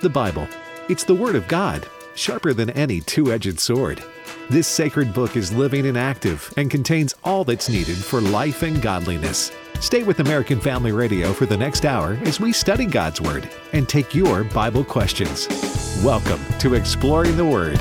The Bible. It's the Word of God, sharper than any two edged sword. This sacred book is living and active and contains all that's needed for life and godliness. Stay with American Family Radio for the next hour as we study God's Word and take your Bible questions. Welcome to Exploring the Word.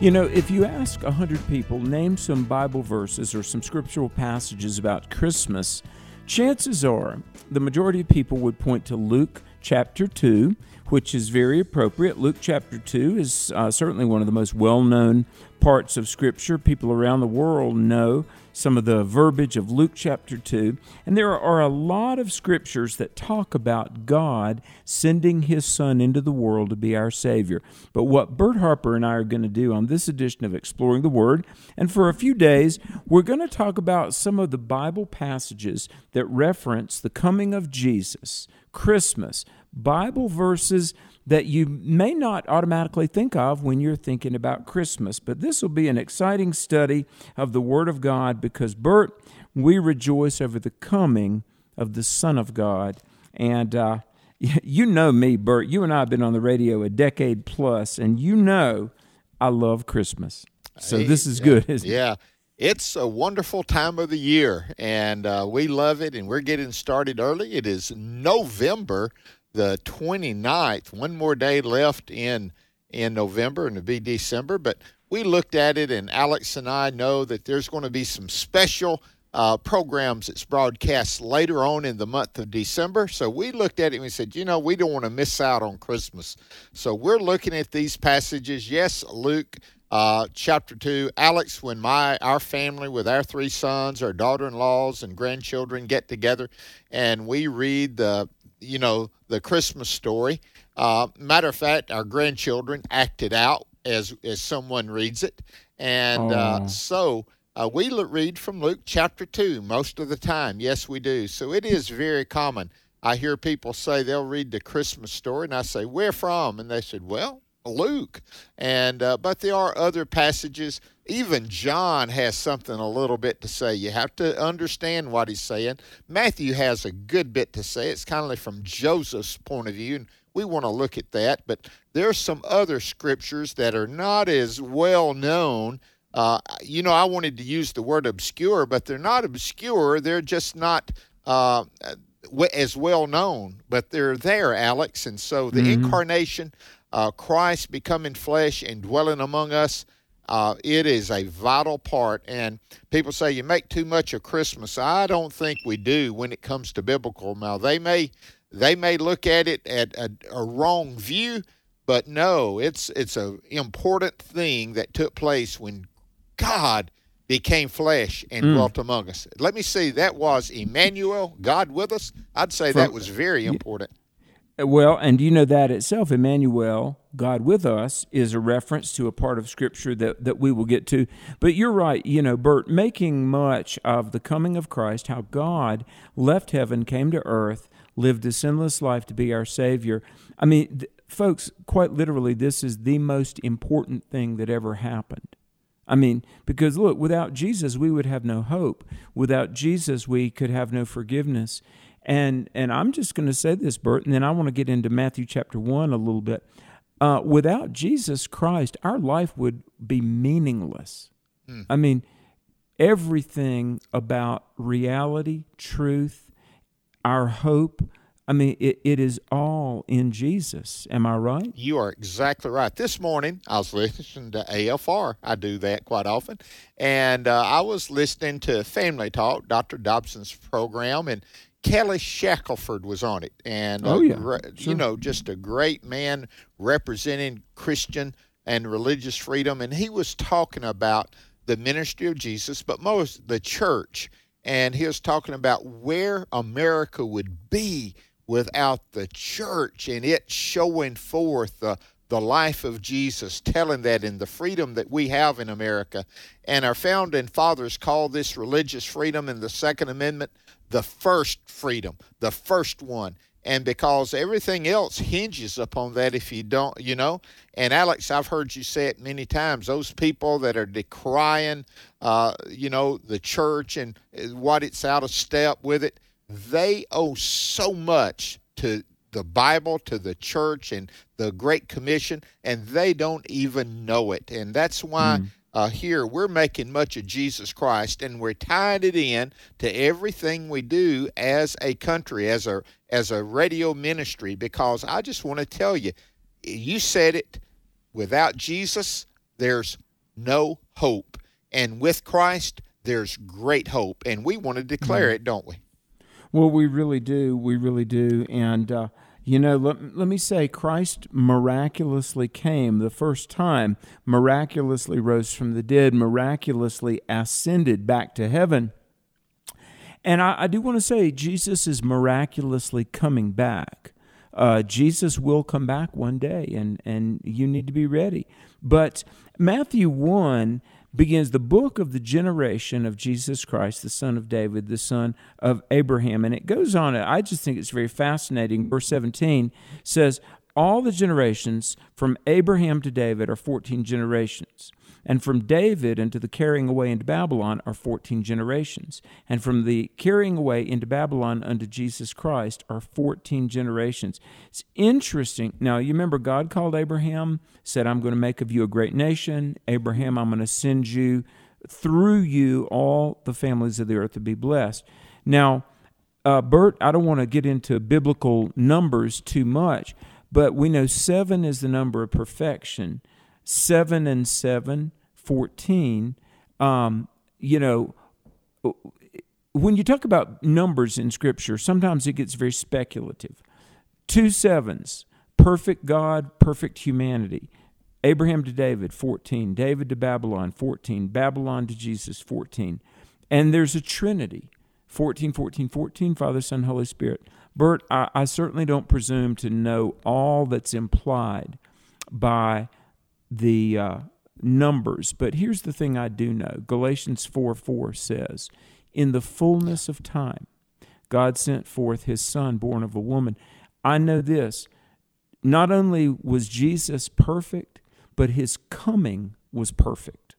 You know, if you ask 100 people, name some Bible verses or some scriptural passages about Christmas, chances are the majority of people would point to Luke chapter 2, which is very appropriate. Luke chapter 2 is uh, certainly one of the most well known parts of Scripture. People around the world know some of the verbiage of Luke chapter 2. And there are a lot of scriptures that talk about God sending his Son into the world to be our Savior. But what Bert Harper and I are going to do on this edition of Exploring the Word, and for a few days, we're going to talk about some of the Bible passages that reference the coming of Jesus, Christmas, Bible verses that you may not automatically think of when you're thinking about Christmas. But this will be an exciting study of the Word of God because, Bert, we rejoice over the coming of the Son of God. And uh, you know me, Bert. You and I have been on the radio a decade plus, and you know I love Christmas. So this is good, isn't yeah. it? Yeah it's a wonderful time of the year, and uh, we love it. And we're getting started early. It is November the 29th. One more day left in in November, and it'll be December. But we looked at it, and Alex and I know that there's going to be some special uh, programs that's broadcast later on in the month of December. So we looked at it and we said, you know, we don't want to miss out on Christmas. So we're looking at these passages. Yes, Luke uh, chapter 2 alex when my our family with our three sons our daughter-in-laws and grandchildren get together and we read the you know the christmas story. Uh, matter of fact our grandchildren act it out as as someone reads it. And uh, so uh, we read from luke chapter 2 most of the time. Yes we do. So it is very common. I hear people say they'll read the christmas story and i say where from? And they said well Luke, and uh, but there are other passages. Even John has something a little bit to say. You have to understand what he's saying. Matthew has a good bit to say. It's kind of like from Joseph's point of view, and we want to look at that. But there's some other scriptures that are not as well known. Uh, you know, I wanted to use the word obscure, but they're not obscure. They're just not. Uh, as well known, but they're there, Alex. And so the mm-hmm. incarnation uh, Christ becoming flesh and dwelling among us, uh, it is a vital part. And people say you make too much of Christmas. I don't think we do when it comes to biblical. Now they may they may look at it at a, a wrong view, but no, it's it's a important thing that took place when God became flesh and mm. dwelt among us. Let me see, that was Emmanuel, God with us. I'd say From, that was very important. Well, and you know that itself, Emmanuel, God with us, is a reference to a part of Scripture that, that we will get to. But you're right, you know, Bert, making much of the coming of Christ, how God left heaven, came to earth, lived a sinless life to be our Savior. I mean, th- folks, quite literally, this is the most important thing that ever happened. I mean, because look, without Jesus, we would have no hope. Without Jesus, we could have no forgiveness. And and I'm just going to say this, Bert, and then I want to get into Matthew chapter one a little bit. Uh, without Jesus Christ, our life would be meaningless. Hmm. I mean, everything about reality, truth, our hope. I mean, it, it is all in Jesus. Am I right? You are exactly right. This morning, I was listening to AFR. I do that quite often. And uh, I was listening to Family Talk, Dr. Dobson's program, and Kelly Shackelford was on it, and oh yeah, sure. you know, just a great man representing Christian and religious freedom, and he was talking about the ministry of Jesus, but most the church, and he was talking about where America would be without the church and it showing forth the the life of Jesus, telling that in the freedom that we have in America. And our founding fathers called this religious freedom in the Second Amendment the first freedom, the first one. And because everything else hinges upon that, if you don't, you know. And Alex, I've heard you say it many times. Those people that are decrying, uh, you know, the church and uh, what it's out of step with it, they owe so much to the Bible to the church and the Great Commission, and they don't even know it. And that's why. Mm. Uh, here we're making much of Jesus Christ, and we're tying it in to everything we do as a country, as a as a radio ministry. Because I just want to tell you, you said it. Without Jesus, there's no hope, and with Christ, there's great hope. And we want to declare mm. it, don't we? Well, we really do. We really do. And, uh, you know, let, let me say, Christ miraculously came the first time, miraculously rose from the dead, miraculously ascended back to heaven. And I, I do want to say, Jesus is miraculously coming back. Uh, Jesus will come back one day, and, and you need to be ready. But Matthew 1 begins the book of the generation of Jesus Christ, the son of David, the son of Abraham. And it goes on, I just think it's very fascinating. Verse 17 says, All the generations from Abraham to David are 14 generations. And from David into the carrying away into Babylon are 14 generations. And from the carrying away into Babylon unto Jesus Christ are 14 generations. It's interesting. Now, you remember God called Abraham, said, I'm going to make of you a great nation. Abraham, I'm going to send you through you all the families of the earth to be blessed. Now, uh, Bert, I don't want to get into biblical numbers too much, but we know seven is the number of perfection. 7 and 7, 14. Um, you know, when you talk about numbers in Scripture, sometimes it gets very speculative. Two sevens, perfect God, perfect humanity. Abraham to David, 14. David to Babylon, 14. Babylon to Jesus, 14. And there's a Trinity 14, 14, 14, Father, Son, Holy Spirit. Bert, I, I certainly don't presume to know all that's implied by the uh, numbers, but here's the thing I do know Galatians 4 4 says, In the fullness of time, God sent forth his Son, born of a woman. I know this not only was Jesus perfect, but his coming was perfect.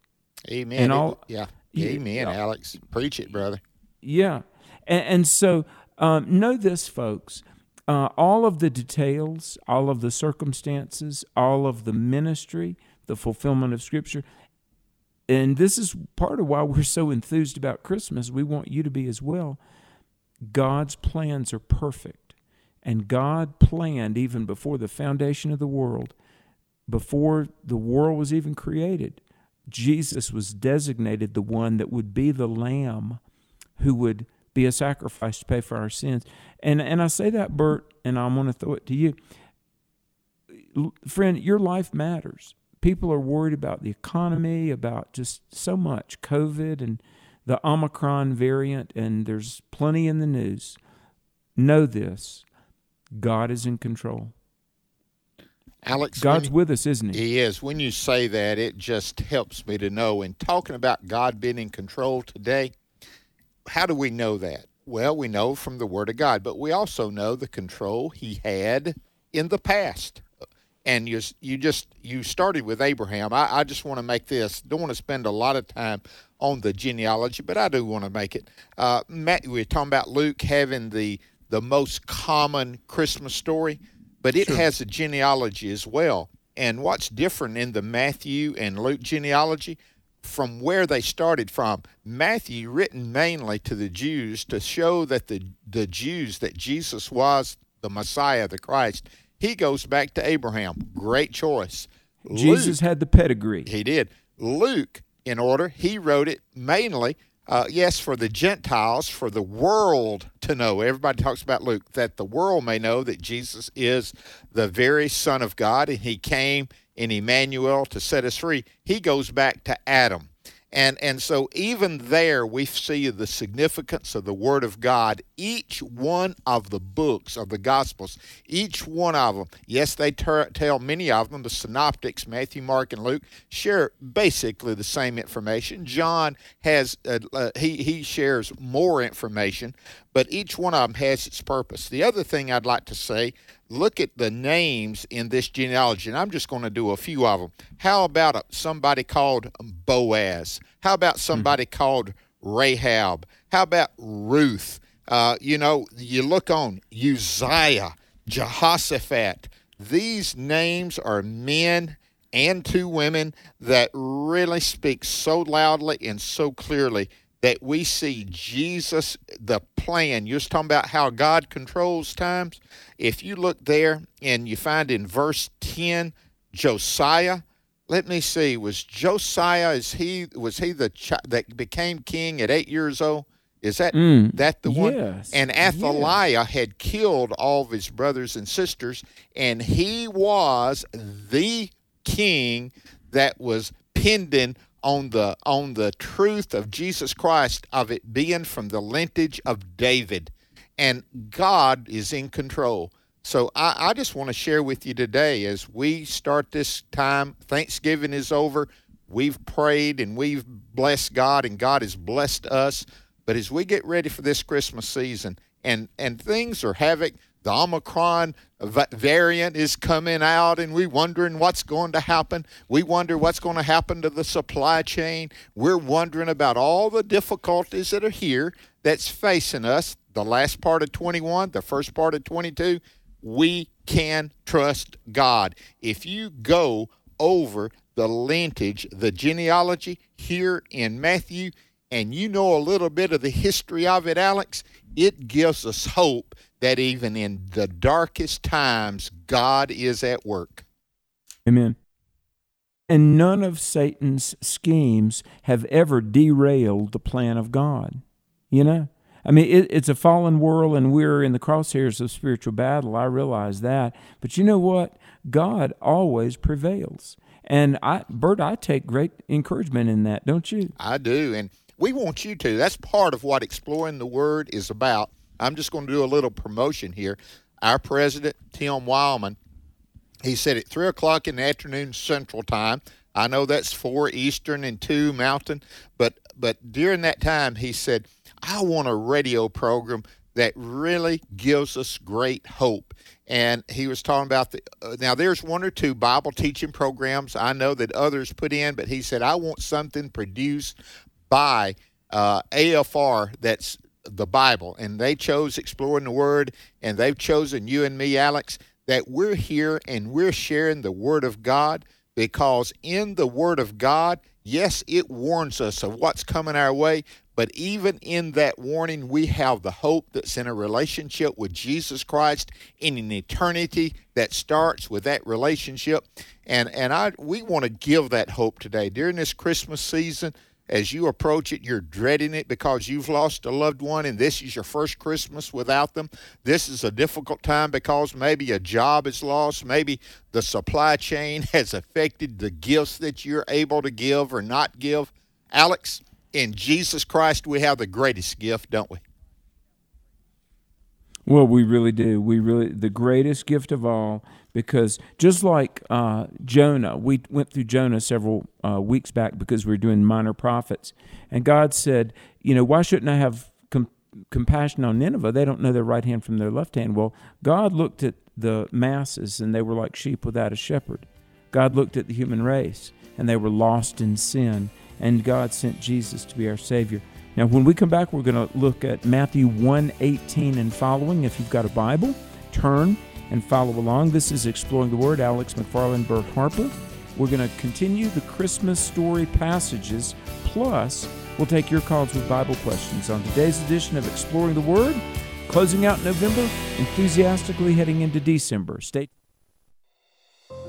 Amen. And all, yeah. Amen. Alex. Preach it, brother. Yeah. And, and so um, know this, folks. Uh, all of the details, all of the circumstances, all of the ministry, the fulfillment of Scripture. And this is part of why we're so enthused about Christmas. We want you to be as well. God's plans are perfect. And God planned even before the foundation of the world, before the world was even created. Jesus was designated the one that would be the lamb who would be a sacrifice to pay for our sins. And and I say that, Bert, and I'm going to throw it to you. Friend, your life matters. People are worried about the economy, about just so much, COVID and the Omicron variant, and there's plenty in the news. Know this God is in control. Alex, God's you, with us, isn't He? He is. When you say that, it just helps me to know. And talking about God being in control today, how do we know that? Well, we know from the Word of God, but we also know the control He had in the past. And you, you just you started with Abraham. I, I just want to make this. Don't want to spend a lot of time on the genealogy, but I do want to make it. Uh, Matt, we are talking about Luke having the the most common Christmas story, but it sure. has a genealogy as well. And what's different in the Matthew and Luke genealogy? From where they started from. Matthew, written mainly to the Jews to show that the, the Jews, that Jesus was the Messiah, the Christ, he goes back to Abraham. Great choice. Jesus Luke, had the pedigree. He did. Luke, in order, he wrote it mainly, uh, yes, for the Gentiles, for the world to know. Everybody talks about Luke, that the world may know that Jesus is the very Son of God and he came in Emmanuel to set us free, he goes back to Adam. And, and so, even there, we see the significance of the Word of God. Each one of the books of the Gospels, each one of them, yes, they ter- tell many of them, the synoptics, Matthew, Mark, and Luke, share basically the same information. John has, uh, uh, he, he shares more information, but each one of them has its purpose. The other thing I'd like to say look at the names in this genealogy, and I'm just going to do a few of them. How about somebody called Boaz? How about hmm. somebody mm-hmm. called Rahab? How about Ruth? Uh, you know, you look on Uzziah. Jehoshaphat. These names are men and two women that really speak so loudly and so clearly that we see Jesus, the plan. You're talking about how God controls times. If you look there and you find in verse 10, Josiah, let me see, was Josiah, is he, was he the child that became king at eight years old? Is that Mm, that the one? yes, And Athaliah had killed all of his brothers and sisters, and he was the king that was pending on the on the truth of Jesus Christ of it being from the lineage of David. And God is in control. So I, I just want to share with you today as we start this time, Thanksgiving is over. We've prayed and we've blessed God, and God has blessed us. But as we get ready for this Christmas season, and and things are havoc, the Omicron variant is coming out, and we're wondering what's going to happen. We wonder what's going to happen to the supply chain. We're wondering about all the difficulties that are here that's facing us. The last part of 21, the first part of 22, we can trust God. If you go over the lineage, the genealogy here in Matthew, and you know a little bit of the history of it, Alex, it gives us hope that even in the darkest times, God is at work. Amen. And none of Satan's schemes have ever derailed the plan of God. You know? I mean, it, it's a fallen world and we're in the crosshairs of spiritual battle. I realize that. But you know what? God always prevails. And I, Bert, I take great encouragement in that, don't you? I do. And we want you to. That's part of what Exploring the Word is about. I'm just going to do a little promotion here. Our president, Tim Wildman, he said at 3 o'clock in the afternoon Central Time. I know that's 4 Eastern and 2 Mountain, but, but during that time, he said, I want a radio program that really gives us great hope. And he was talking about the uh, now there's one or two Bible teaching programs I know that others put in, but he said I want something produced by uh, AFR that's the Bible, and they chose exploring the Word, and they've chosen you and me, Alex, that we're here and we're sharing the Word of God because in the Word of God, yes, it warns us of what's coming our way, but even in that warning, we have the hope that's in a relationship with Jesus Christ in an eternity that starts with that relationship. And and I we want to give that hope today during this Christmas season. As you approach it, you're dreading it because you've lost a loved one, and this is your first Christmas without them. This is a difficult time because maybe a job is lost, maybe the supply chain has affected the gifts that you're able to give or not give. Alex, in Jesus Christ, we have the greatest gift, don't we? Well, we really do. We really the greatest gift of all, because just like uh, Jonah, we went through Jonah several uh, weeks back because we were doing minor prophets, and God said, you know, why shouldn't I have com- compassion on Nineveh? They don't know their right hand from their left hand. Well, God looked at the masses, and they were like sheep without a shepherd. God looked at the human race, and they were lost in sin, and God sent Jesus to be our Savior. Now, when we come back, we're going to look at Matthew 1 18 and following. If you've got a Bible, turn and follow along. This is Exploring the Word. Alex McFarland, Bert Harper. We're going to continue the Christmas story passages, plus, we'll take your calls with Bible questions on today's edition of Exploring the Word. Closing out November, enthusiastically heading into December. Stay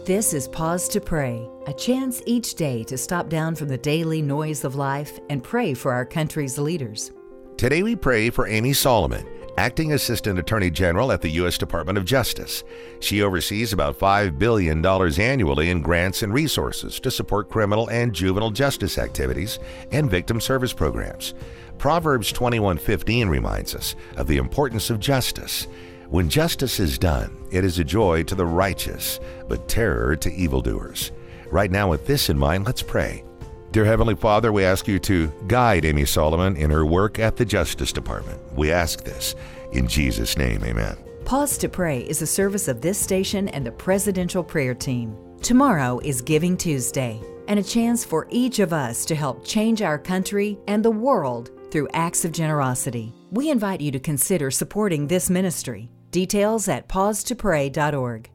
This is Pause to Pray, a chance each day to stop down from the daily noise of life and pray for our country's leaders. Today we pray for Amy Solomon, Acting Assistant Attorney General at the U.S. Department of Justice. She oversees about $5 billion annually in grants and resources to support criminal and juvenile justice activities and victim service programs. Proverbs 21:15 reminds us of the importance of justice. When justice is done, it is a joy to the righteous, but terror to evildoers. Right now, with this in mind, let's pray. Dear Heavenly Father, we ask you to guide Amy Solomon in her work at the Justice Department. We ask this in Jesus' name, amen. Pause to Pray is a service of this station and the Presidential Prayer Team. Tomorrow is Giving Tuesday, and a chance for each of us to help change our country and the world through acts of generosity. We invite you to consider supporting this ministry. Details at pausetopray.org.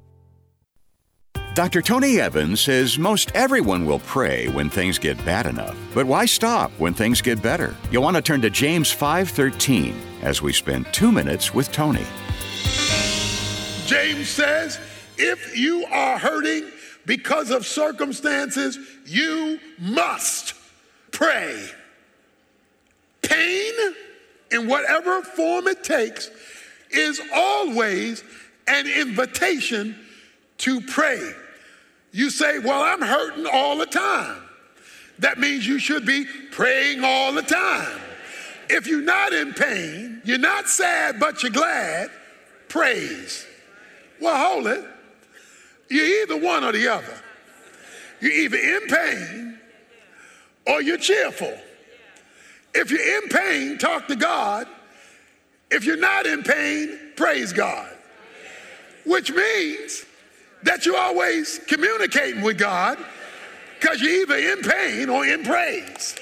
Dr. Tony Evans says most everyone will pray when things get bad enough. But why stop when things get better? You'll want to turn to James 5:13 as we spend 2 minutes with Tony. James says, if you are hurting because of circumstances, you must pray. Pain, in whatever form it takes, is always an invitation to pray. You say, Well, I'm hurting all the time. That means you should be praying all the time. If you're not in pain, you're not sad, but you're glad, praise. Well, hold it. You're either one or the other. You're either in pain or you're cheerful. If you're in pain, talk to God. If you're not in pain, praise God. Which means that you're always communicating with God because you're either in pain or in praise.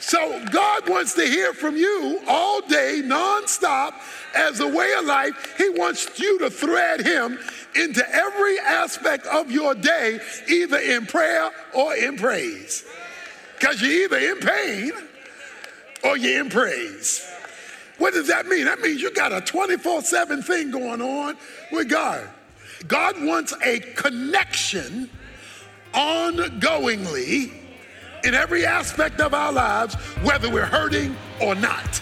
So God wants to hear from you all day, nonstop, as a way of life. He wants you to thread Him into every aspect of your day, either in prayer or in praise. Because you're either in pain or you're in praise. What does that mean? That means you got a 24 7 thing going on with God. God wants a connection ongoingly in every aspect of our lives, whether we're hurting or not.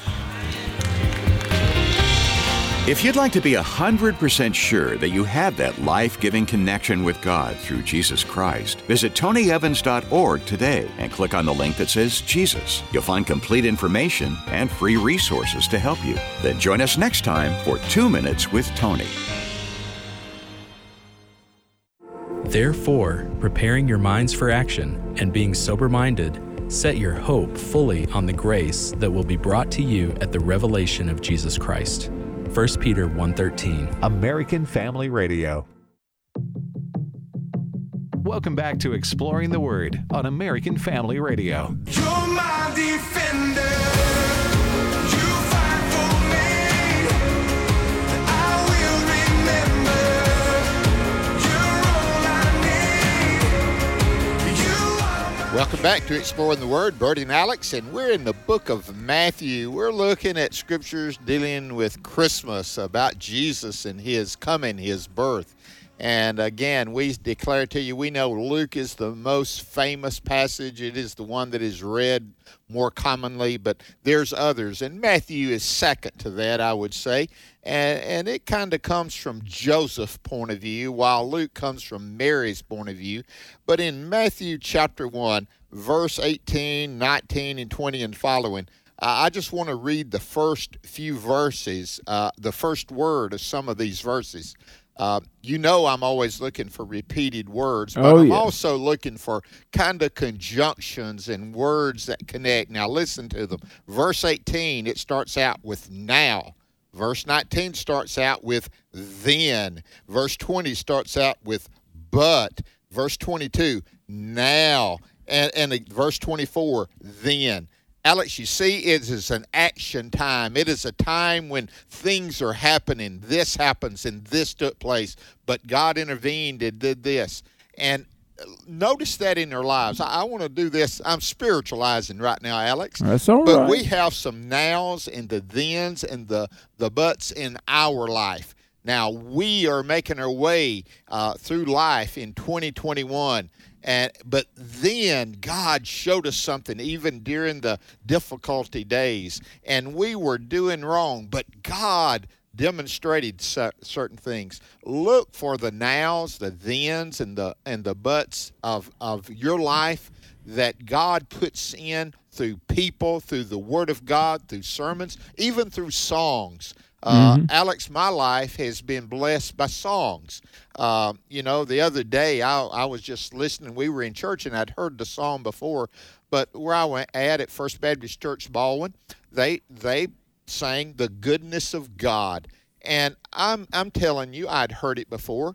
If you'd like to be 100% sure that you have that life giving connection with God through Jesus Christ, visit tonyevans.org today and click on the link that says Jesus. You'll find complete information and free resources to help you. Then join us next time for Two Minutes with Tony. Therefore, preparing your minds for action and being sober minded, set your hope fully on the grace that will be brought to you at the revelation of Jesus Christ. 1 Peter 1:13. American Family Radio. Welcome back to Exploring the Word on American Family Radio. You're my defender. Welcome back to Exploring the Word. Bertie and Alex, and we're in the book of Matthew. We're looking at scriptures dealing with Christmas, about Jesus and his coming, his birth. And again, we declare to you, we know Luke is the most famous passage. It is the one that is read more commonly, but there's others. And Matthew is second to that, I would say. And, and it kind of comes from Joseph's point of view, while Luke comes from Mary's point of view. But in Matthew chapter 1, verse 18, 19, and 20 and following, I just want to read the first few verses, uh, the first word of some of these verses. Uh, you know, I'm always looking for repeated words, but Oh, I'm yeah. also looking for kind of conjunctions and words that connect. Now, listen to them. Verse 18, it starts out with now. Verse 19 starts out with then. Verse 20 starts out with but. Verse 22, now. And, and verse 24, then. Alex, you see, it is an action time. It is a time when things are happening. This happens and this took place, but God intervened and did this. And uh, notice that in their lives. I, I want to do this. I'm spiritualizing right now, Alex. That's all but right. we have some nows and the thens and the, the buts in our life. Now, we are making our way uh, through life in 2021. And, but then God showed us something even during the difficulty days, and we were doing wrong, but God demonstrated certain things. Look for the nows, the thens, and the and the buts of of your life that God puts in through people, through the Word of God, through sermons, even through songs. Uh, Alex, my life has been blessed by songs. Uh, you know, the other day I, I was just listening. We were in church and I'd heard the song before, but where I went at at First Baptist Church Baldwyn, they they sang the goodness of God, and I'm I'm telling you, I'd heard it before,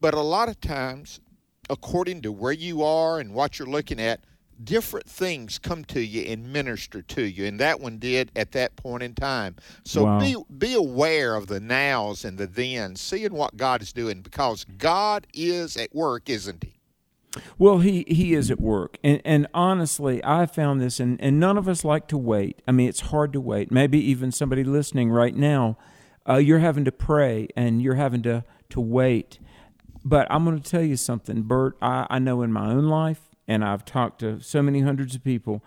but a lot of times, according to where you are and what you're looking at, different things come to you and minister to you, and that one did at that point in time. So Wow. be be aware of the nows and the thens, seeing what God is doing, because God is at work, isn't He? Well, he he is at work, and and honestly, I found this, and and none of us like to wait. I mean, it's hard to wait. Maybe even somebody listening right now, uh, you're having to pray and you're having to to wait. But I'm going to tell you something, Bert. I, I know in my own life, and I've talked to so many hundreds of people.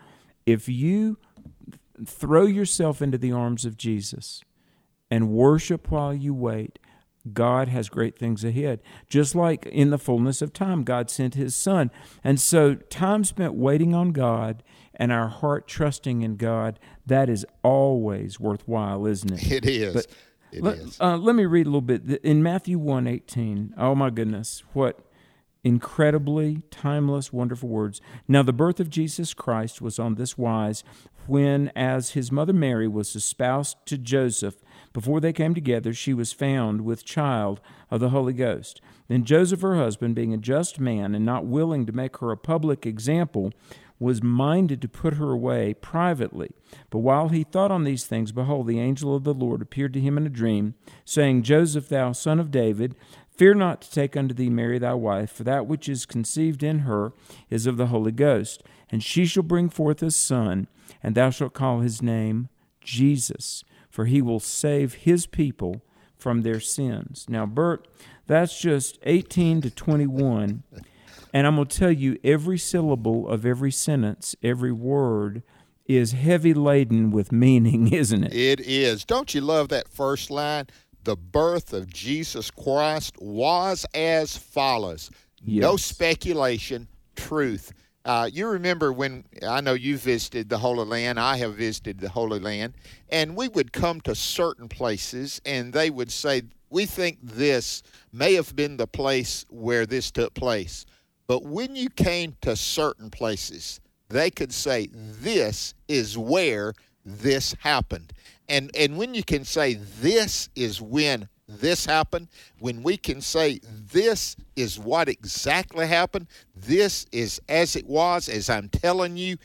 If you throw yourself into the arms of Jesus and worship while you wait, God has great things ahead. Just like in the fullness of time, God sent his son. And so, time spent waiting on God and our heart trusting in God, that is always worthwhile, isn't it? It is. But It let, is. uh, let me read a little bit. In Matthew 1 18, oh my goodness, what incredibly timeless, wonderful words. Now, the birth of Jesus Christ was on this wise when, as his mother Mary was espoused to Joseph, before they came together, she was found with child of the Holy Ghost. Then Joseph, her husband, being a just man and not willing to make her a public example, was minded to put her away privately. But while he thought on these things, behold, the angel of the Lord appeared to him in a dream, saying, Joseph, thou son of David, fear not to take unto thee Mary thy wife, for that which is conceived in her is of the Holy Ghost. And she shall bring forth a son, and thou shalt call his name Jesus, for he will save his people from their sins. Now, Bert, that's just 18 to 21. And I'm going to tell you every syllable of every sentence, every word is heavy laden with meaning, isn't it? It is. Don't you love that first line? The birth of Jesus Christ was as follows. No speculation, truth. Uh, you remember when I know you visited the Holy Land, I have visited the Holy Land, and we would come to certain places and they would say, We think this may have been the place where this took place. But when you came to certain places, they could say, This is where this happened. And and when you can say this is when this happened, when we can say this is what exactly happened, this is as it was, as I'm telling you,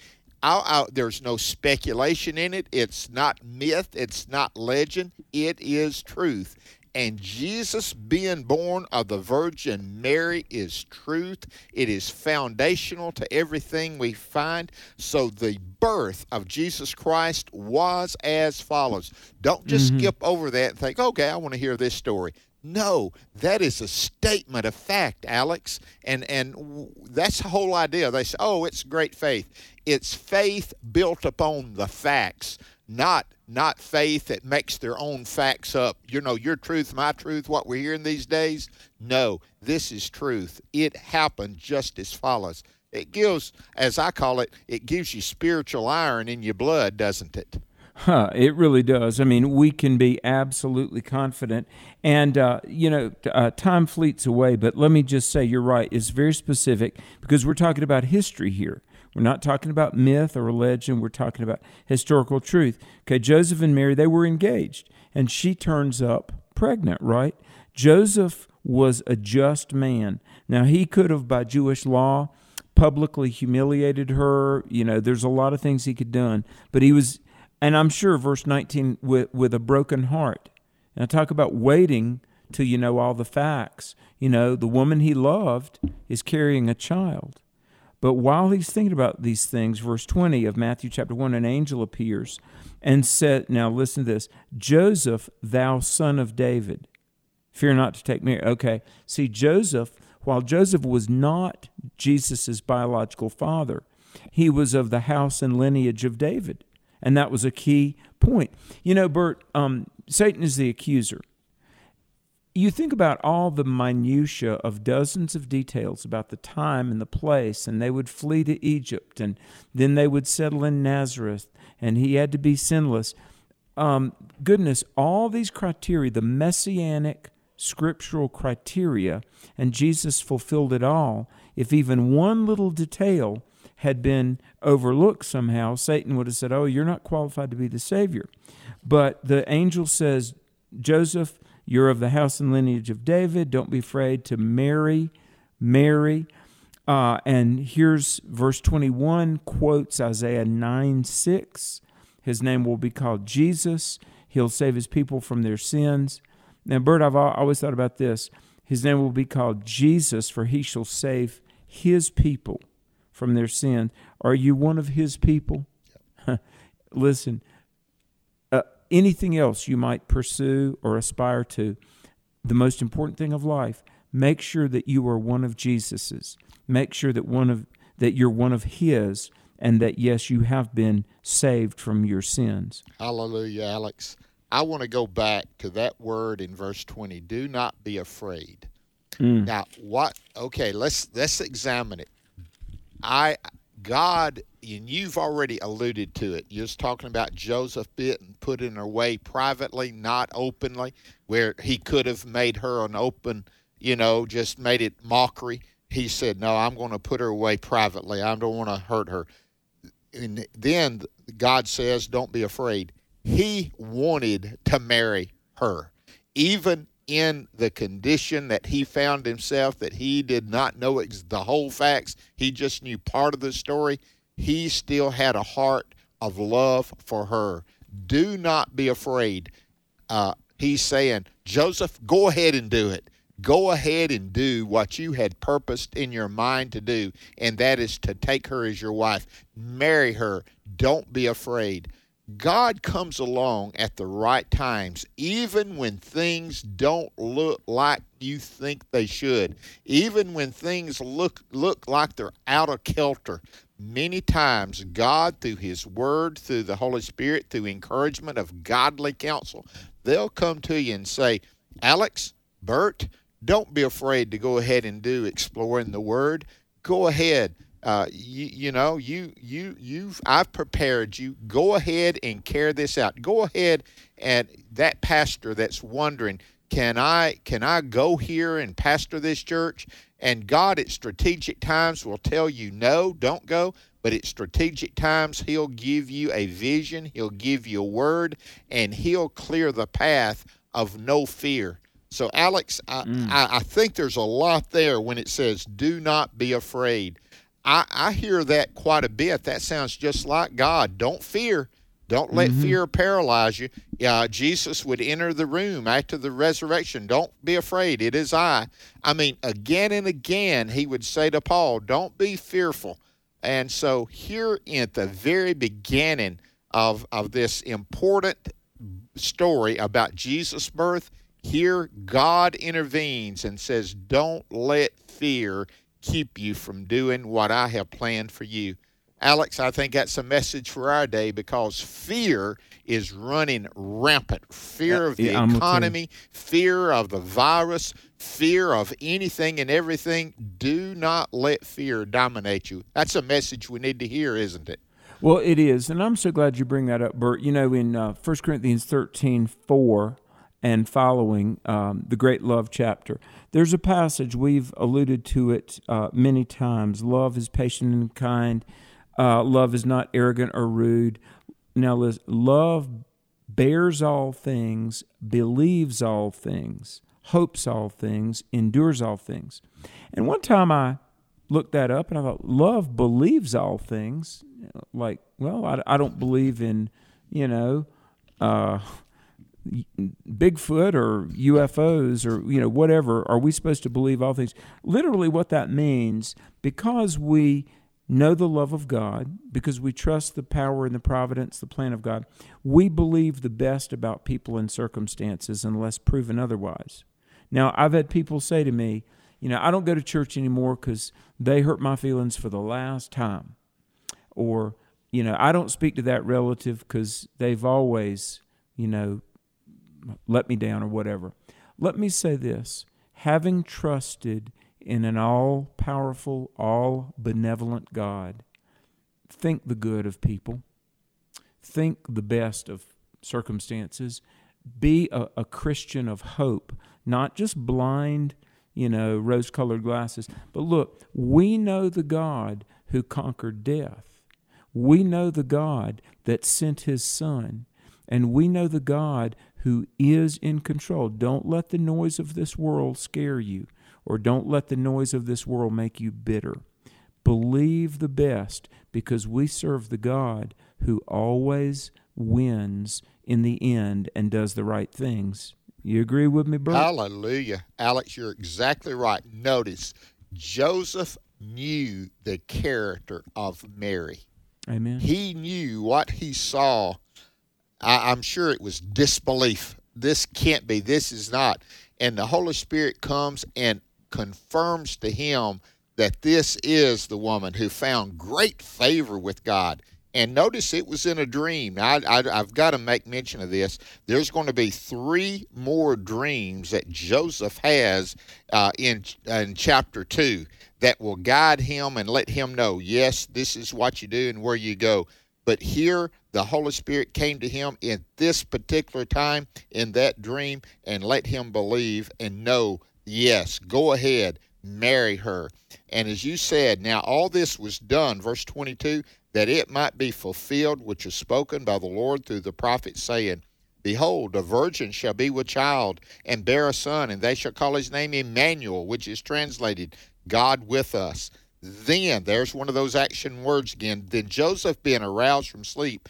I, I, there's no speculation in it. It's not myth. It's not legend. It is truth. And Jesus being born of the Virgin Mary is truth. It is foundational to everything we find. So the birth of Jesus Christ was as follows. Don't just mm-hmm. skip over that and think, okay, I want to hear this story. No, that is a statement of fact, Alex, and and that's the whole idea. They say, "Oh, it's great faith." It's faith built upon the facts, not not faith that makes their own facts up. You know, your truth, my truth, what we're hearing these days. No, this is truth. It happened just as follows. It gives, as I call it, it gives you spiritual iron in your blood, doesn't it? Huh, it really does. I mean, we can be absolutely confident. And, uh, you know, uh, time fleets away, but let me just say you're right. It's very specific because we're talking about history here. We're not talking about myth or legend. We're talking about historical truth. Okay, Joseph and Mary, they were engaged, and she turns up pregnant, right? Joseph was a just man. Now, he could have, by Jewish law, publicly humiliated her. You know, there's a lot of things he could done, but he was, and I'm sure verse 19 with with a broken heart. Now talk about waiting till you know all the facts. You know, the woman he loved is carrying a child. But while he's thinking about these things, verse 20 of Matthew chapter 1, an angel appears and said, Now listen to this Joseph, thou son of David, fear not to take Mary. Okay, see, Joseph, while Joseph was not Jesus' biological father, he was of the house and lineage of David. And that was a key point. You know, Bert, um, Satan is the accuser. You think about all the minutia of dozens of details about the time and the place, and they would flee to Egypt, and then they would settle in Nazareth, and he had to be sinless. Um, goodness, all these criteria, the messianic scriptural criteria, and Jesus fulfilled it all. If even one little detail had been overlooked somehow, Satan would have said, Oh, you're not qualified to be the Savior. But the angel says, Joseph, you're of the house and lineage of David. Don't be afraid to marry Mary. Uh, and here's verse 21 quotes Isaiah 9 6. His name will be called Jesus. He'll save his people from their sins. Now, Bert, I've always thought about this. His name will be called Jesus, for he shall save his people from their sins. Are you one of his people? Listen, anything else you might pursue or aspire to, the most important thing of life, make sure that you are one of Jesus's. Make sure that one of that you're one of his and that yes, you have been saved from your sins. Hallelujah, Alex. I want to go back to that word in verse 20. Do not be afraid. Mm. Now, what okay, let's let's examine it. I God and you've already alluded to it. You're just talking about Joseph being put in her way privately, not openly, where he could have made her an open, you know, just made it mockery. He said, No, I'm going to put her away privately. I don't want to hurt her. And then God says, Don't be afraid. He wanted to marry her, even in the condition that he found himself, that he did not know the whole facts. He just knew part of the story. He still had a heart of love for her. Do not be afraid. Uh, he's saying, Joseph, go ahead and do it. Go ahead and do what you had purposed in your mind to do, and that is to take her as your wife. Marry her. Don't be afraid. God comes along at the right times, even when things don't look like you think they should, even when things look look like they're out of kilter. Many times, God, through His Word, through the Holy Spirit, through encouragement of godly counsel, they'll come to you and say, Alex, Bert, don't be afraid to go ahead and do exploring the Word. Go ahead uh, you, you know you you you've I've prepared you. Go ahead and carry this out. Go ahead and that pastor that's wondering, can I can I go here and pastor this church? And God at strategic times will tell you no, don't go. But at strategic times, He'll give you a vision, He'll give you a word, and He'll clear the path of no fear. So, Alex, I, mm. I, I think there's a lot there when it says, do not be afraid. I, I hear that quite a bit. That sounds just like God. Don't fear. Don't let fear paralyze you. Uh, Jesus would enter the room after the resurrection. Don't be afraid. It is I. I mean, again and again, he would say to Paul, Don't be fearful. And so, here at the very beginning of, of this important story about Jesus' birth, here God intervenes and says, Don't let fear keep you from doing what I have planned for you. Alex, I think that's a message for our day because fear is running rampant. Fear of the Yeah, I'm with you. economy, fear of the virus, fear of anything and everything. Do not let fear dominate you. That's a message we need to hear, isn't it? Well, it is, and I'm so glad you bring that up, Bert. You know, in uh, 1 Corinthians 13, 4 and following, um, the great love chapter, there's a passage, we've alluded to it uh, many times. Love is patient and kind. Uh, love is not arrogant or rude. Now, listen, love bears all things, believes all things, hopes all things, endures all things. And one time I looked that up and I thought, love believes all things. Like, well, I, I don't believe in, you know, uh, Bigfoot or UFOs or you know whatever are we supposed to believe all things literally what that means because we know the love of God because we trust the power and the providence the plan of God we believe the best about people and circumstances unless proven otherwise. Now I've had people say to me you know I don't go to church anymore cuz they hurt my feelings for the last time. Or you know I don't speak to that relative cuz they've always you know let me down or whatever. Let me say this. Having trusted in an all powerful, all benevolent God, think the good of people, think the best of circumstances, be a, a Christian of hope, not just blind, you know, rose colored glasses. But look, we know the God who conquered death. We know the God that sent his son. And we know the God who is in control. Don't let the noise of this world scare you, or don't let the noise of this world make you bitter. believe the best because we serve the God who always wins in the end and does the right things. You agree with me, Bert? Hallelujah. Alex, you're exactly right. Notice Joseph knew the character of Mary. Amen. He knew what he saw. I, I'm sure it was disbelief. This can't be. This is not. And the Holy Spirit comes and confirms to him that this is the woman who found great favor with God. And notice it was in a dream. Now, I, I've got to make mention of this. There's going to be three more dreams that Joseph has uh, in in chapter two that will guide him and let him know, yes, this is what you do and where you go. But here, the Holy Spirit came to him in this particular time in that dream and let him believe and know, yes, go ahead, marry her. And as you said, now all this was done, verse 22, that it might be fulfilled which is spoken by the Lord through the prophet, saying, Behold, a virgin shall be with child and bear a son, and they shall call his name Emmanuel, which is translated God with us. Then, there's one of those action words again. Then Joseph, being aroused from sleep,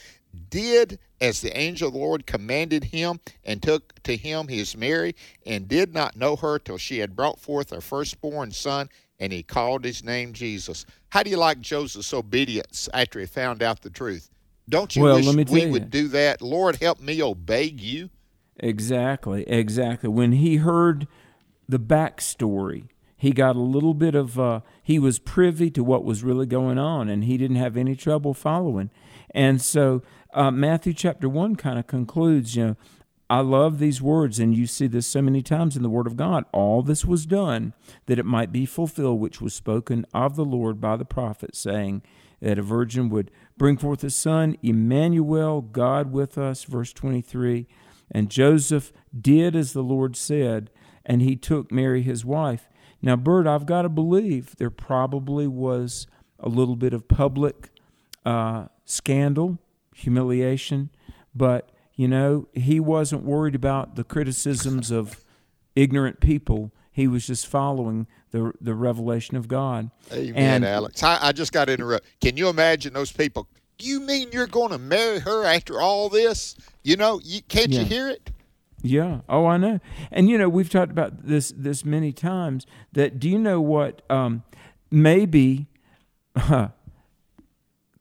did as the angel of the Lord commanded him, and took to him his Mary, and did not know her till she had brought forth her firstborn son, and he called his name Jesus. How do you like Joseph's obedience after he found out the truth? Don't you Well, wish we you. would do that? Lord, help me obey you. Exactly, exactly. When he heard the backstory, he got a little bit of, uh, he was privy to what was really going on, and he didn't have any trouble following. And so uh, Matthew chapter 1 kind of concludes, you know, I love these words, and you see this so many times in the Word of God. All this was done that it might be fulfilled, which was spoken of the Lord by the prophet, saying that a virgin would bring forth a son, Emmanuel, God with us, verse 23. And Joseph did as the Lord said, and he took Mary his wife. Now, Bert, I've got to believe there probably was a little bit of public uh, scandal, humiliation, but you know, he wasn't worried about the criticisms of ignorant people. He was just following the the revelation of God. Amen, And- Alex. I, I just got to interrupt. Can you imagine those people? You mean you're going to marry her after all this? You know, you, can't Yeah. you hear it? Yeah. Oh, I know. And you know, we've talked about this this many times. That do you know what? Um, maybe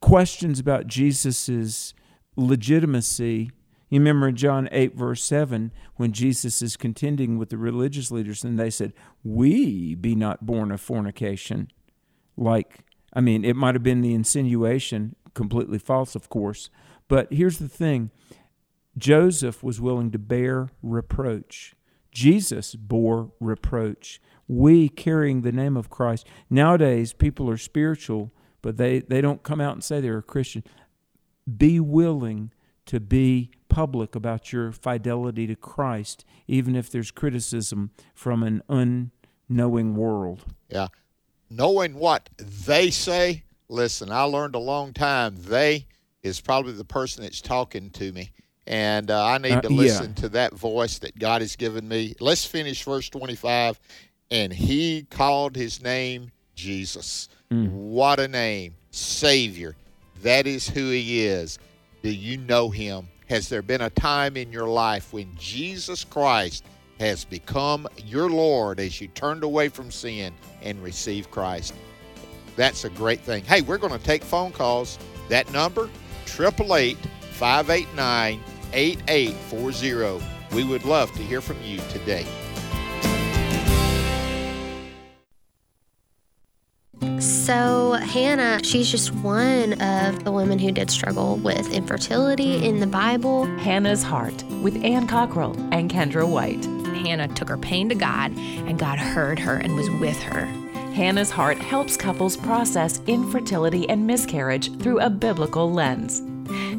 questions about Jesus's legitimacy. You remember in John eight verse seven when Jesus is contending with the religious leaders, and they said, "We be not born of fornication." Like, I mean, it might have been the insinuation, completely false, of course. But here's the thing Joseph was willing to bear reproach. Jesus bore reproach. We carrying the name of Christ. Nowadays, people are spiritual, but they, they don't come out and say they're a Christian. Be willing to be public about your fidelity to Christ, even if there's criticism from an unknowing world. Yeah. Knowing what they say, listen, I learned a long time. They is probably the person that's talking to me. And uh, I need Uh, to yeah. listen to that voice that God has given me. Let's finish verse 25. And he called his name Jesus. Mm. What a name. Savior. That is who he is. Do you know him? Has there been a time in your life when Jesus Christ has become your Lord as you turned away from sin and received Christ? That's a great thing. Hey, we're going to take phone calls. That number, 888 589 8840. We would love to hear from you today. So, Hannah, she's just one of the women who did struggle with infertility in the Bible. Hannah's Heart with Ann Cockrell and Kendra White. Hannah took her pain to God, and God heard her and was with her. Hannah's Heart helps couples process infertility and miscarriage through a biblical lens.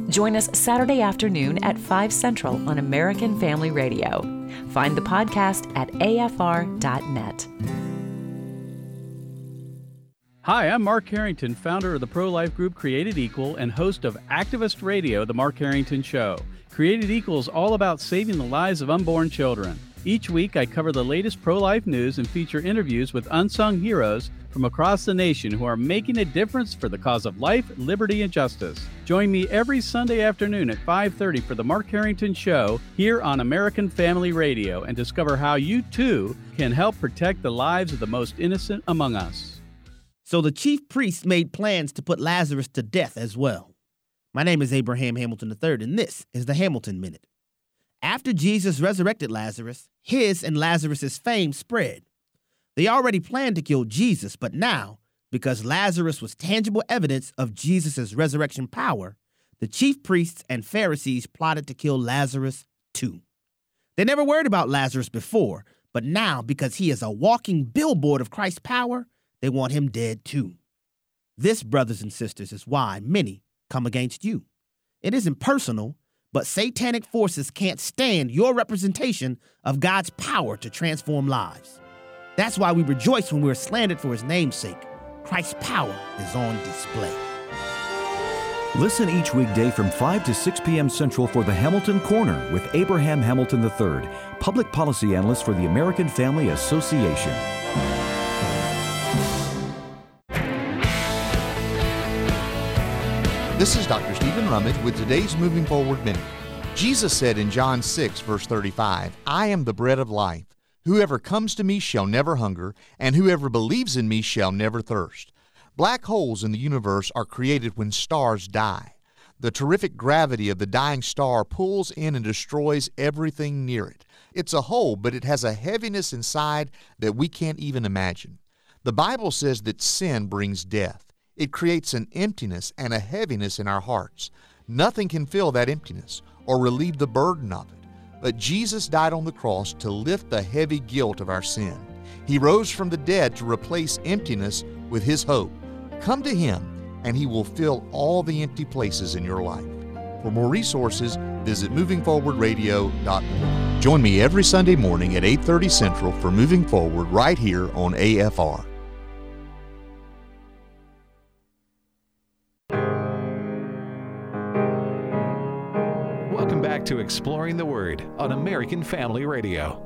Join us Saturday afternoon at 5 Central on American Family Radio. Find the podcast at afr.net. Hi, I'm Mark Harrington, founder of the pro life group Created Equal and host of Activist Radio, The Mark Harrington Show. Created Equal is all about saving the lives of unborn children. Each week, I cover the latest pro life news and feature interviews with unsung heroes from across the nation who are making a difference for the cause of life, liberty, and justice. Join me every Sunday afternoon at 5:30 for the Mark Harrington Show here on American Family Radio and discover how you too can help protect the lives of the most innocent among us. So the chief priests made plans to put Lazarus to death as well. My name is Abraham Hamilton III, and this is the Hamilton Minute. After Jesus resurrected Lazarus, his and Lazarus's fame spread. They already planned to kill Jesus, but now, because Lazarus was tangible evidence of Jesus' resurrection power, the chief priests and Pharisees plotted to kill Lazarus too. They never worried about Lazarus before, but now, because he is a walking billboard of Christ's power, they want him dead too. This, brothers and sisters, is why many come against you. It isn't personal, but satanic forces can't stand your representation of God's power to transform lives. That's why we rejoice when we're slandered for his name's sake. Christ's power is on display. Listen each weekday from 5 to 6 p.m. Central for the Hamilton Corner with Abraham Hamilton III, public policy analyst for the American Family Association. This is Dr. Stephen Rummage with today's Moving Forward Minute. Jesus said in John 6, verse 35, I am the bread of life. Whoever comes to me shall never hunger, and whoever believes in me shall never thirst. Black holes in the universe are created when stars die. The terrific gravity of the dying star pulls in and destroys everything near it. It's a hole, but it has a heaviness inside that we can't even imagine. The Bible says that sin brings death. It creates an emptiness and a heaviness in our hearts. Nothing can fill that emptiness or relieve the burden of it. But Jesus died on the cross to lift the heavy guilt of our sin. He rose from the dead to replace emptiness with His hope. Come to Him, and He will fill all the empty places in your life. For more resources, visit movingforwardradio.org. Join me every Sunday morning at 8:30 Central for Moving Forward right here on AFR. Back to Exploring the Word on American Family Radio.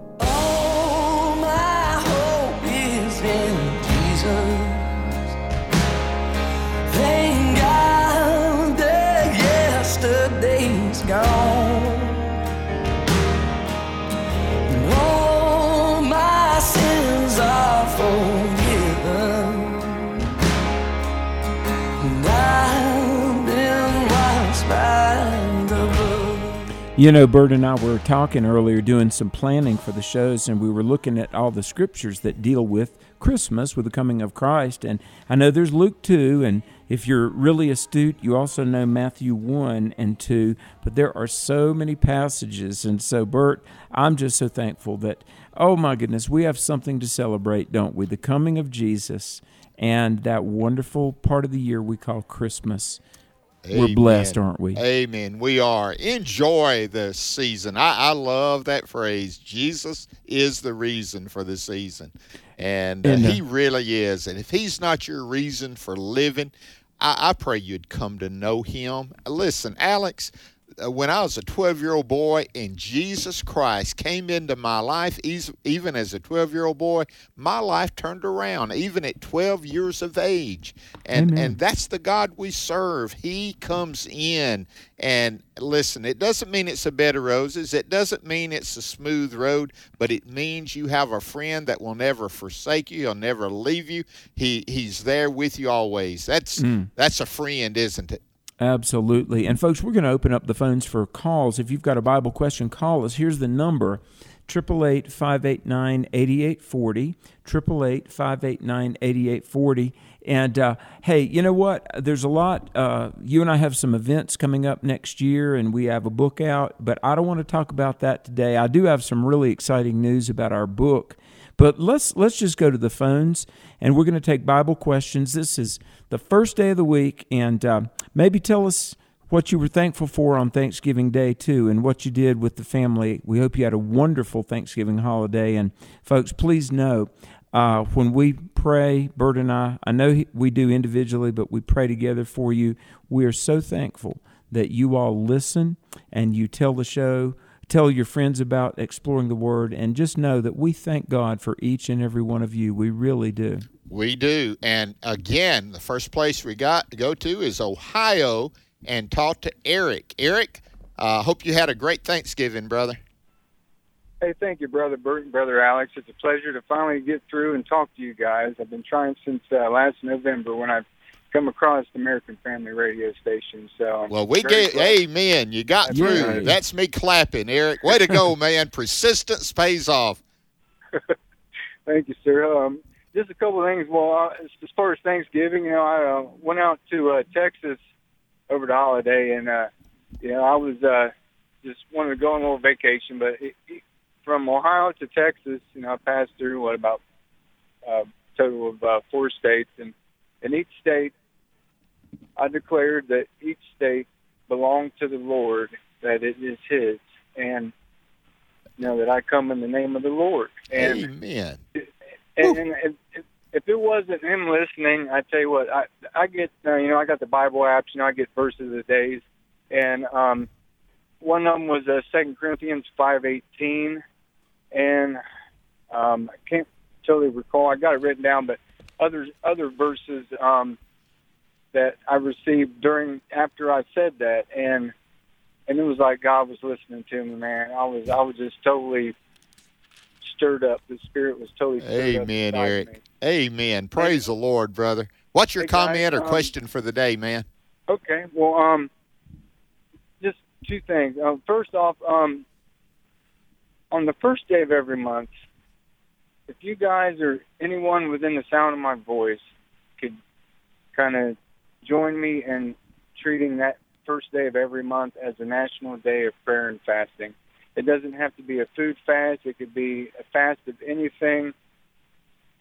You know, Bert and I were talking earlier, doing some planning for the shows, and we were looking at all the scriptures that deal with Christmas, with the coming of Christ. And I know there's Luke 2, and if you're really astute, you also know Matthew 1 and 2, but there are so many passages. And so, Bert, I'm just so thankful that, oh my goodness, we have something to celebrate, don't we? The coming of Jesus and that wonderful part of the year we call Christmas. We're blessed, aren't we? Amen. We are. Enjoy the season. I, I love that phrase. Jesus is the reason for the season. And, uh, And, uh, he really is. And if he's not your reason for living, I, I pray you'd come to know him. Listen, Alex, when I was a 12 year old boy and Jesus Christ came into my life, even as a 12 year old boy, my life turned around, even at 12 years of age. And, Amen. and that's the God we serve. He comes in and listen, it doesn't mean it's a bed of roses. It doesn't mean it's a smooth road, but it means you have a friend that will never forsake you. He'll never leave you. He he's there with you always. That's Mm. that's a friend, isn't it? Absolutely. And folks, we're going to open up the phones for calls. If you've got a Bible question, call us. Here's the number 888 589 8840. 888 589 8840. And uh, hey, you know what? There's a lot. Uh, you and I have some events coming up next year, and we have a book out, but I don't want to talk about that today. I do have some really exciting news about our book. But let's let's just go to the phones, and we're going to take Bible questions. This is the first day of the week, and uh, maybe tell us what you were thankful for on Thanksgiving Day too, and what you did with the family. We hope you had a wonderful Thanksgiving holiday, and folks, please know. Uh, when we pray, Bert and I, I know we do individually, but we pray together for you. We are so thankful that you all listen and you tell the show tell your friends about exploring the Word, and just know that we thank God for each and every one of you. We really do. We do. And again, the first place we got to go to is Ohio and talk to Eric. Eric, I uh, hope you had a great Thanksgiving, brother. Hey, thank you, brother Bert and brother Alex. It's a pleasure to finally get through and talk to you guys. I've been trying since uh, last November when I come across American Family Radio Station. So well, we get amen. You got That's through. Right. That's me clapping, Eric. Way to go, man! Persistence pays off. Thank you, sir. Um, just a couple of things. Well, uh, as far as Thanksgiving, you know, I uh, went out to uh, Texas over the holiday, and uh, you know, I was uh, just wanted to go on a little vacation, but it, it, from Ohio to Texas, you know, I passed through what about uh, total of uh, four states, and in each state, I declared that each state belonged to the Lord, that it is His, and you know that I come in the name of the Lord. And, Amen. And, and if, if it wasn't Him listening, I tell you what, I I get uh, you know I got the Bible apps, you know I get verses of the days, and um, one of them was uh, Second Corinthians five eighteen, and um, I can't totally recall. I got it written down, but other other verses um, that I received during after I said that, and and it was like God was listening to me, man. I was I was just totally stirred up. The spirit was totally stirred Amen. Eric. Me. Amen. Praise the Lord, brother. What's your Hey, comment guys, or um, question for the day, man? Okay, well, um, just two things. Um, first off, um, on the first day of every month, if you guys or anyone within the sound of my voice could kind of join me in treating that first day of every month as a national day of prayer and fasting. It doesn't have to be a food fast. It could be a fast of anything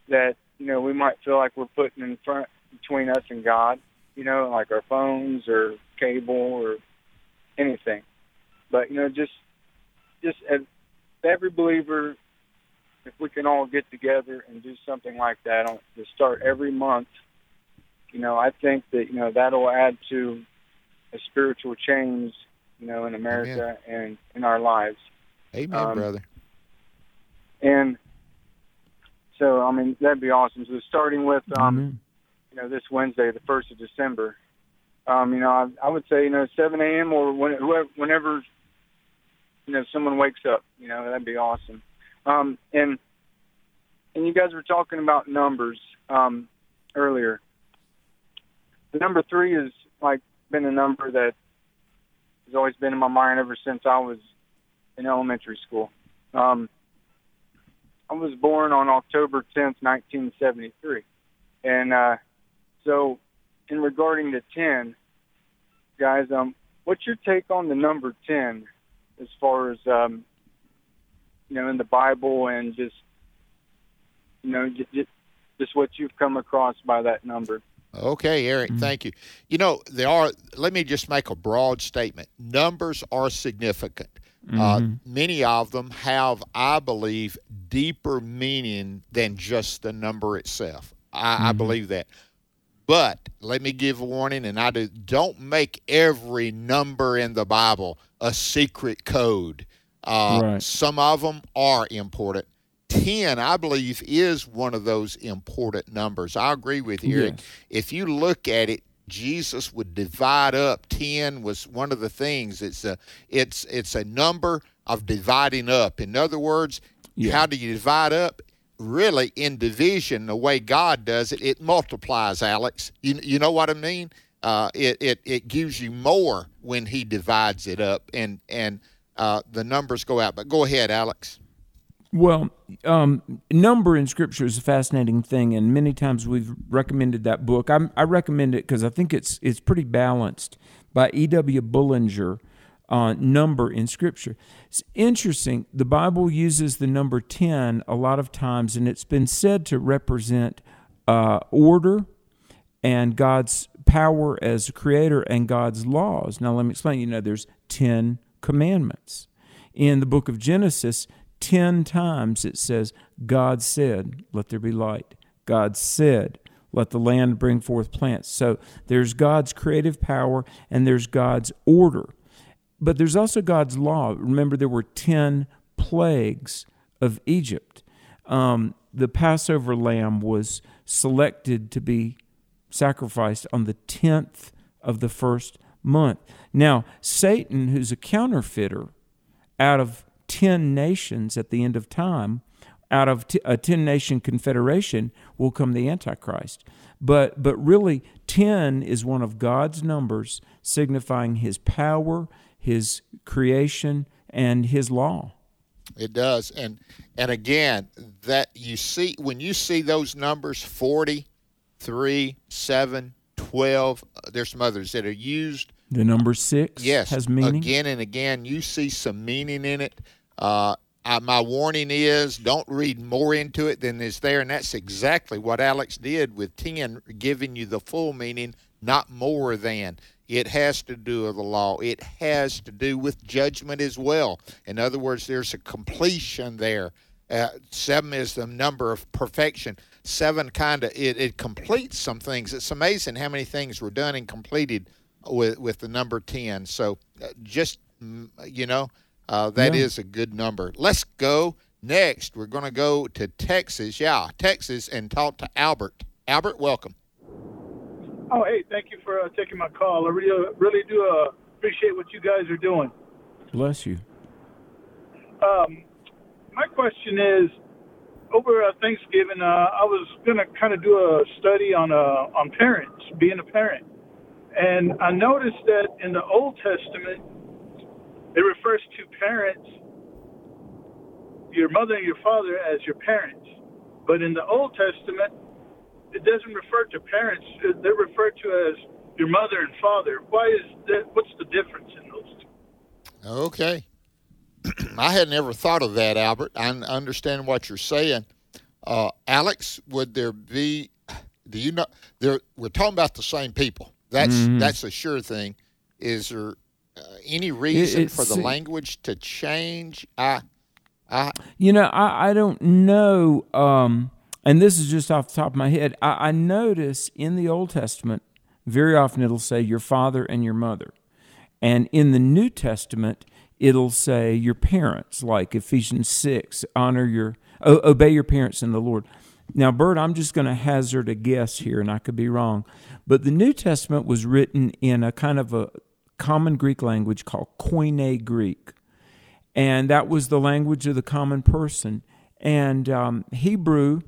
that you know we might feel like we're putting in front between us and God. You know, like our phones or cable or anything. But you know, just just as every believer, if we can all get together and do something like that to start every month, you know, I think that you know that'll add to a spiritual change, you know, in America and in our lives. Amen, Um, brother. And so, I mean, that'd be awesome. So, starting with, um, you know, this Wednesday, the first of December, um, you know, I, I would say, you know, 7 a.m. or when, whoever, whenever, you know, someone wakes up, you know, that'd be awesome. Um, and and you guys were talking about numbers um, earlier. Number three has like been a number that has always been in my mind ever since I was in elementary school. Um, I was born on October 10th, 1973. And uh, so, in regarding to 10, guys, um, what's your take on the number 10 as far as, um, you know, in the Bible and just, you know, just, just what you've come across by that number? Okay, Eric, thank you. You know, there are, let me just make a broad statement. Numbers are significant. Uh, Mhm. many of them have, I believe, deeper meaning than just the number itself. I, I Mhm. believe that. But let me give a warning, and I do don't make every number in the Bible a secret code. Uh, Right. Some of them are important. 10, I believe, is one of those important numbers. I agree with you, Eric. Yes. If you look at it, Jesus would divide up. 10 was one of the things. It's a, it's, it's a number of dividing up. In other words, how do you divide up? Really, in division, the way God does it, it multiplies, Alex. You, you know what I mean? Uh, it, it, it gives you more when He divides it up, and, and uh, the numbers go out. But go ahead, Alex. Well, um, number in Scripture is a fascinating thing, and many times we've recommended that book. I'm, I recommend it because I think it's it's pretty balanced by E.W. Bullinger on number in Scripture. It's interesting. The Bible uses the number ten a lot of times, and it's been said to represent uh, order and God's power as creator and God's laws. Now, let me explain. You know, there's 10 commandments. In the book of Genesis, 10 times it says, God said, Let there be light. God said, Let the land bring forth plants. So there's God's creative power and there's God's order. but there's also God's law. Remember, there were 10 plagues of Egypt. Um, the Passover lamb was selected to be sacrificed on the 10th of the first month. Now, Satan, who's a counterfeiter, out of 10 nations at the end of time, out of t- a 10 nation confederation will come the Antichrist. But, but really, 10 is one of God's numbers signifying his power, his creation, and his law. It does. And and again, that you see when you see those numbers 40, 3, 7, 12, uh, there's some others that are used The number six yes, has meaning. again and again. You see some meaning in it. Uh, I, my warning is don't read more into it than is there, and that's exactly what Alex did with ten, giving you the full meaning, not more than. It has to do with the law. It has to do with judgment as well. In other words, there's a completion there. Uh, seven is the number of perfection. Seven kind of it, it completes some things. It's amazing how many things were done and completed with with the number ten. So uh, just mm, you know uh, that is Yeah. a good number. Let's go next. We're going to go to Texas. Yeah, Texas, and talk to Albert. Albert, welcome. Oh, hey, thank you for uh, taking my call. I really, really do uh, appreciate what you guys are doing. Bless you. Um, my question is, over uh, Thanksgiving, uh, I was going to kind of do a study on uh, on parents, being a parent, and I noticed that in the Old Testament, it refers to parents, your mother and your father, as your parents, but in the Old Testament, it doesn't refer to parents. They're referred to as your mother and father. Why is that? What's the difference in those two? Okay. I had never thought of that, Albert. I understand what you're saying. Uh, Alex, would there be? Do you know? There, we're talking about the same people. That's Mhm. that's a sure thing. Is there uh, any reason it for the language to change? I, I, You know, I, I don't know, um, and this is just off the top of my head. I, I notice in the Old Testament, very often it'll say your father and your mother. And in the New Testament, it'll say your parents, like Ephesians 6, honor your, obey your parents in the Lord. Now, Bert, I'm just going to hazard a guess here, and I could be wrong, but the New Testament was written in a kind of a common Greek language called Koine Greek and that was the language of the common person. And um, Hebrew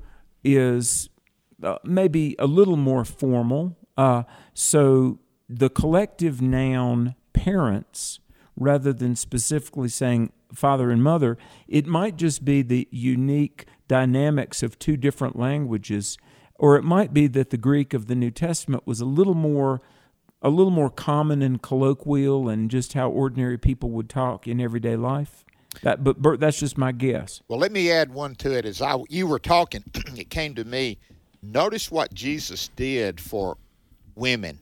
is uh, maybe a little more formal. Uh, so the collective noun parents, rather than specifically saying father and mother, it might just be the unique dynamics of two different languages. Or it might be that the Greek of the New Testament was a little more a little more common and colloquial and just how ordinary people would talk in everyday life. That, but Bert, that's just my guess. Well, let me add one to it. As I you were talking, it came to me. Notice what Jesus did for women.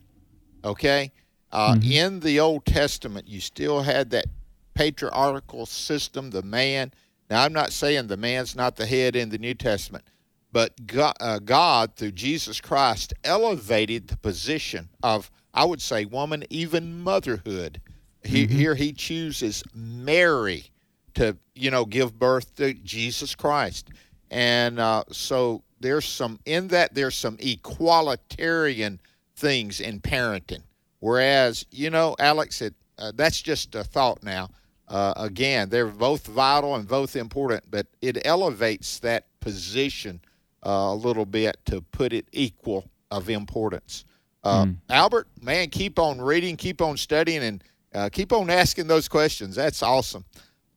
Okay, uh, Mm-hmm. in the Old Testament, you still had that patriarchal system. The man. Now, I'm not saying the man's not the head in the New Testament, but God, uh, God through Jesus Christ elevated the position of, I would say, woman, even motherhood. He, Mm-hmm. Here, he chooses Mary to you know give birth to Jesus Christ, and uh, so there's some in that there's some equalitarian things in parenting. Whereas you know, Alex, it uh, that's just a thought now. Uh, again, they're both vital and both important, but it elevates that position uh, a little bit to put it equal of importance. Uh, Hmm. Albert, man, keep on reading, keep on studying, and uh, keep on asking those questions. That's awesome.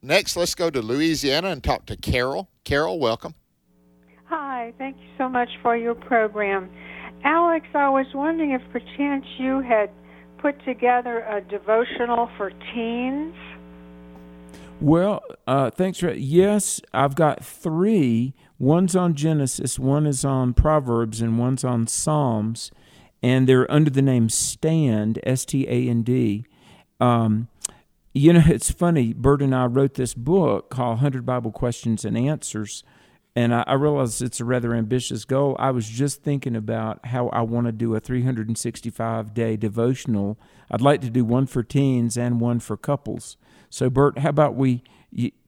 Next, let's go to Louisiana and talk to Carol. Carol, welcome. Hi, thank you so much for your program. Alex, I was wondering if perchance you had put together a devotional for teens. Well, uh, thanks for yes. I've got three. One's on Genesis, one is on Proverbs, and one's on Psalms, and they're under the name Stand, S T A N D. Um, you know, it's funny. Bert and I wrote this book called 100 Bible Questions and Answers, and I, I realize it's a rather ambitious goal. I was just thinking about how I want to do a 365 day devotional. I'd like to do one for teens and one for couples. So, Bert, how about we?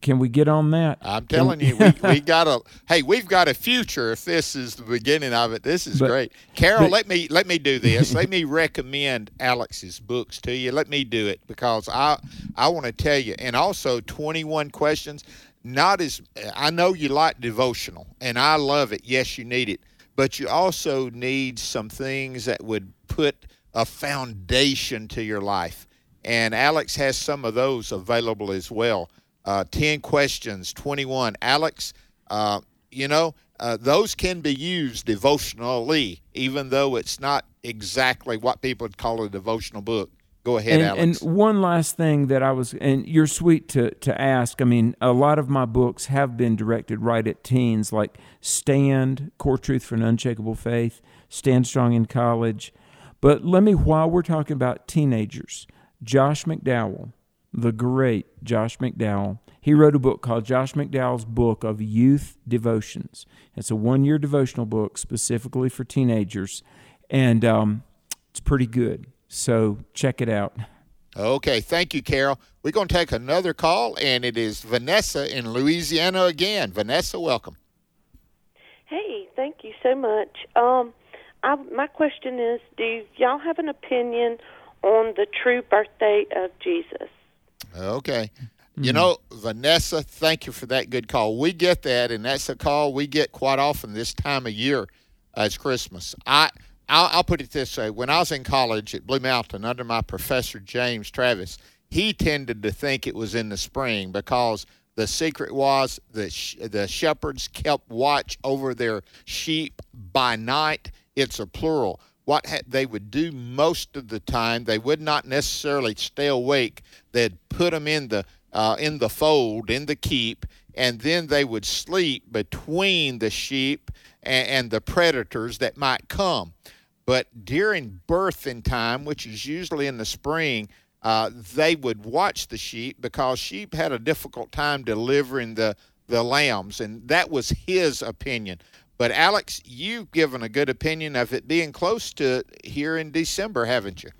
Can we get on that? I'm telling you, we, we got a hey, we've got a future. If this is the beginning of it, this is But- great. Carol, but- let me let me do this. let me recommend Alex's books to you. Let me do it because I I want to tell you, and also 21 questions. Not as I know you like devotional, and I love it. Yes, you need it, but you also need some things that would put a foundation to your life. And Alex has some of those available as well. Uh, 10 questions, 21. Alex, uh, you know, uh, those can be used devotionally, even though it's not exactly what people would call a devotional book. Go ahead, and, Alex. and one last thing that I was, and you're sweet to, to ask. I mean, a lot of my books have been directed right at teens, like Stand, Core Truth for an Unshakable Faith, Stand Strong in College. But let me, while we're talking about teenagers, Josh McDowell, the great Josh McDowell, he wrote a book called Josh McDowell's Book of Youth Devotions. It's a one year devotional book specifically for teenagers, and um, it's pretty good. So check it out. Okay, thank you, Carol. We're going to take another call, and it is Vanessa in Louisiana again. Vanessa, welcome. Hey, thank you so much. Um, I, my question is, do y'all have an opinion on the true birthday of Jesus? Okay. You hmm. know, Vanessa, thank you for that good call. We get that, and that's a call we get quite often this time of year as Christmas. I, I'll, I'll put it this way: when I was in college at Blue Mountain under my professor James Travis, he tended to think it was in the spring because the secret was that sh- the shepherds kept watch over their sheep by night. It's a plural what ha- they would do most of the time. They would not necessarily stay awake. They'd put them in the uh, in the fold in the keep and then they would sleep between the sheep and, and the predators that might come. But during birthing time which is usually in the spring uh, they would watch the sheep because sheep had a difficult time delivering the the lambs and that was his opinion but Alex, you've given a good opinion of it being close to here in December, haven't you?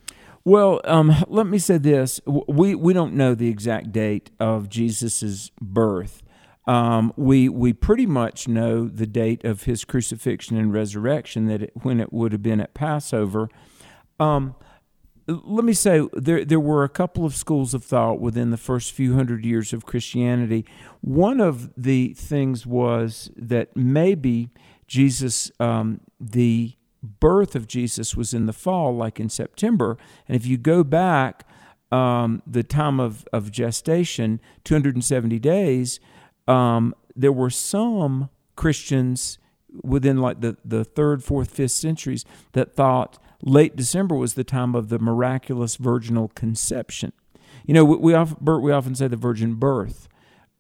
Well, um, let me say this: we we don't know the exact date of Jesus's birth. Um, we we pretty much know the date of his crucifixion and resurrection that it, when it would have been at Passover. Um, let me say there there were a couple of schools of thought within the first few hundred years of Christianity. One of the things was that maybe Jesus, um, the birth of Jesus was in the fall, like in September. And if you go back, um, the time of, of gestation, 270 days, um, there were some Christians within like the, the third, fourth, fifth centuries that thought late December was the time of the miraculous virginal conception. You know, we, we often, Bert, we often say the virgin birth,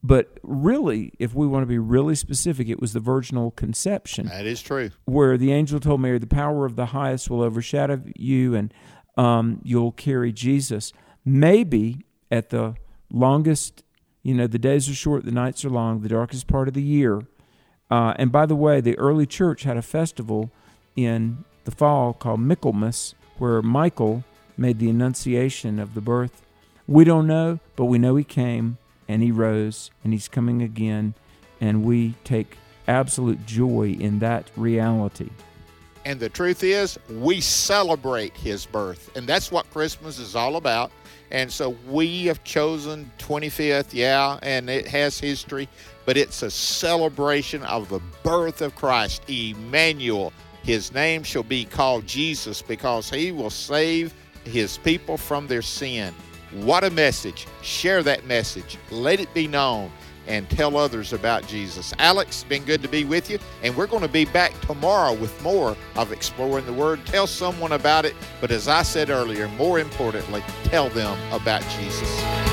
but really, if we want to be really specific, it was the virginal conception. That is true. Where the angel told Mary, "The power of the highest will overshadow you, and um, you'll carry Jesus." Maybe at the longest, you know, the days are short, the nights are long, the darkest part of the year. Uh, and by the way, the early church had a festival in the fall called Michaelmas, where Michael made the annunciation of the birth. We don't know, but we know he came and he rose and he's coming again, and we take absolute joy in that reality. And the truth is, we celebrate his birth. And that's what Christmas is all about. And so we have chosen 25th, yeah, and it has history, but it's a celebration of the birth of Christ, Emmanuel. His name shall be called Jesus because he will save his people from their sin. What a message. Share that message. Let it be known and tell others about Jesus. Alex, been good to be with you, and we're going to be back tomorrow with more of Exploring the Word. Tell someone about it, but as I said earlier, more importantly, tell them about Jesus.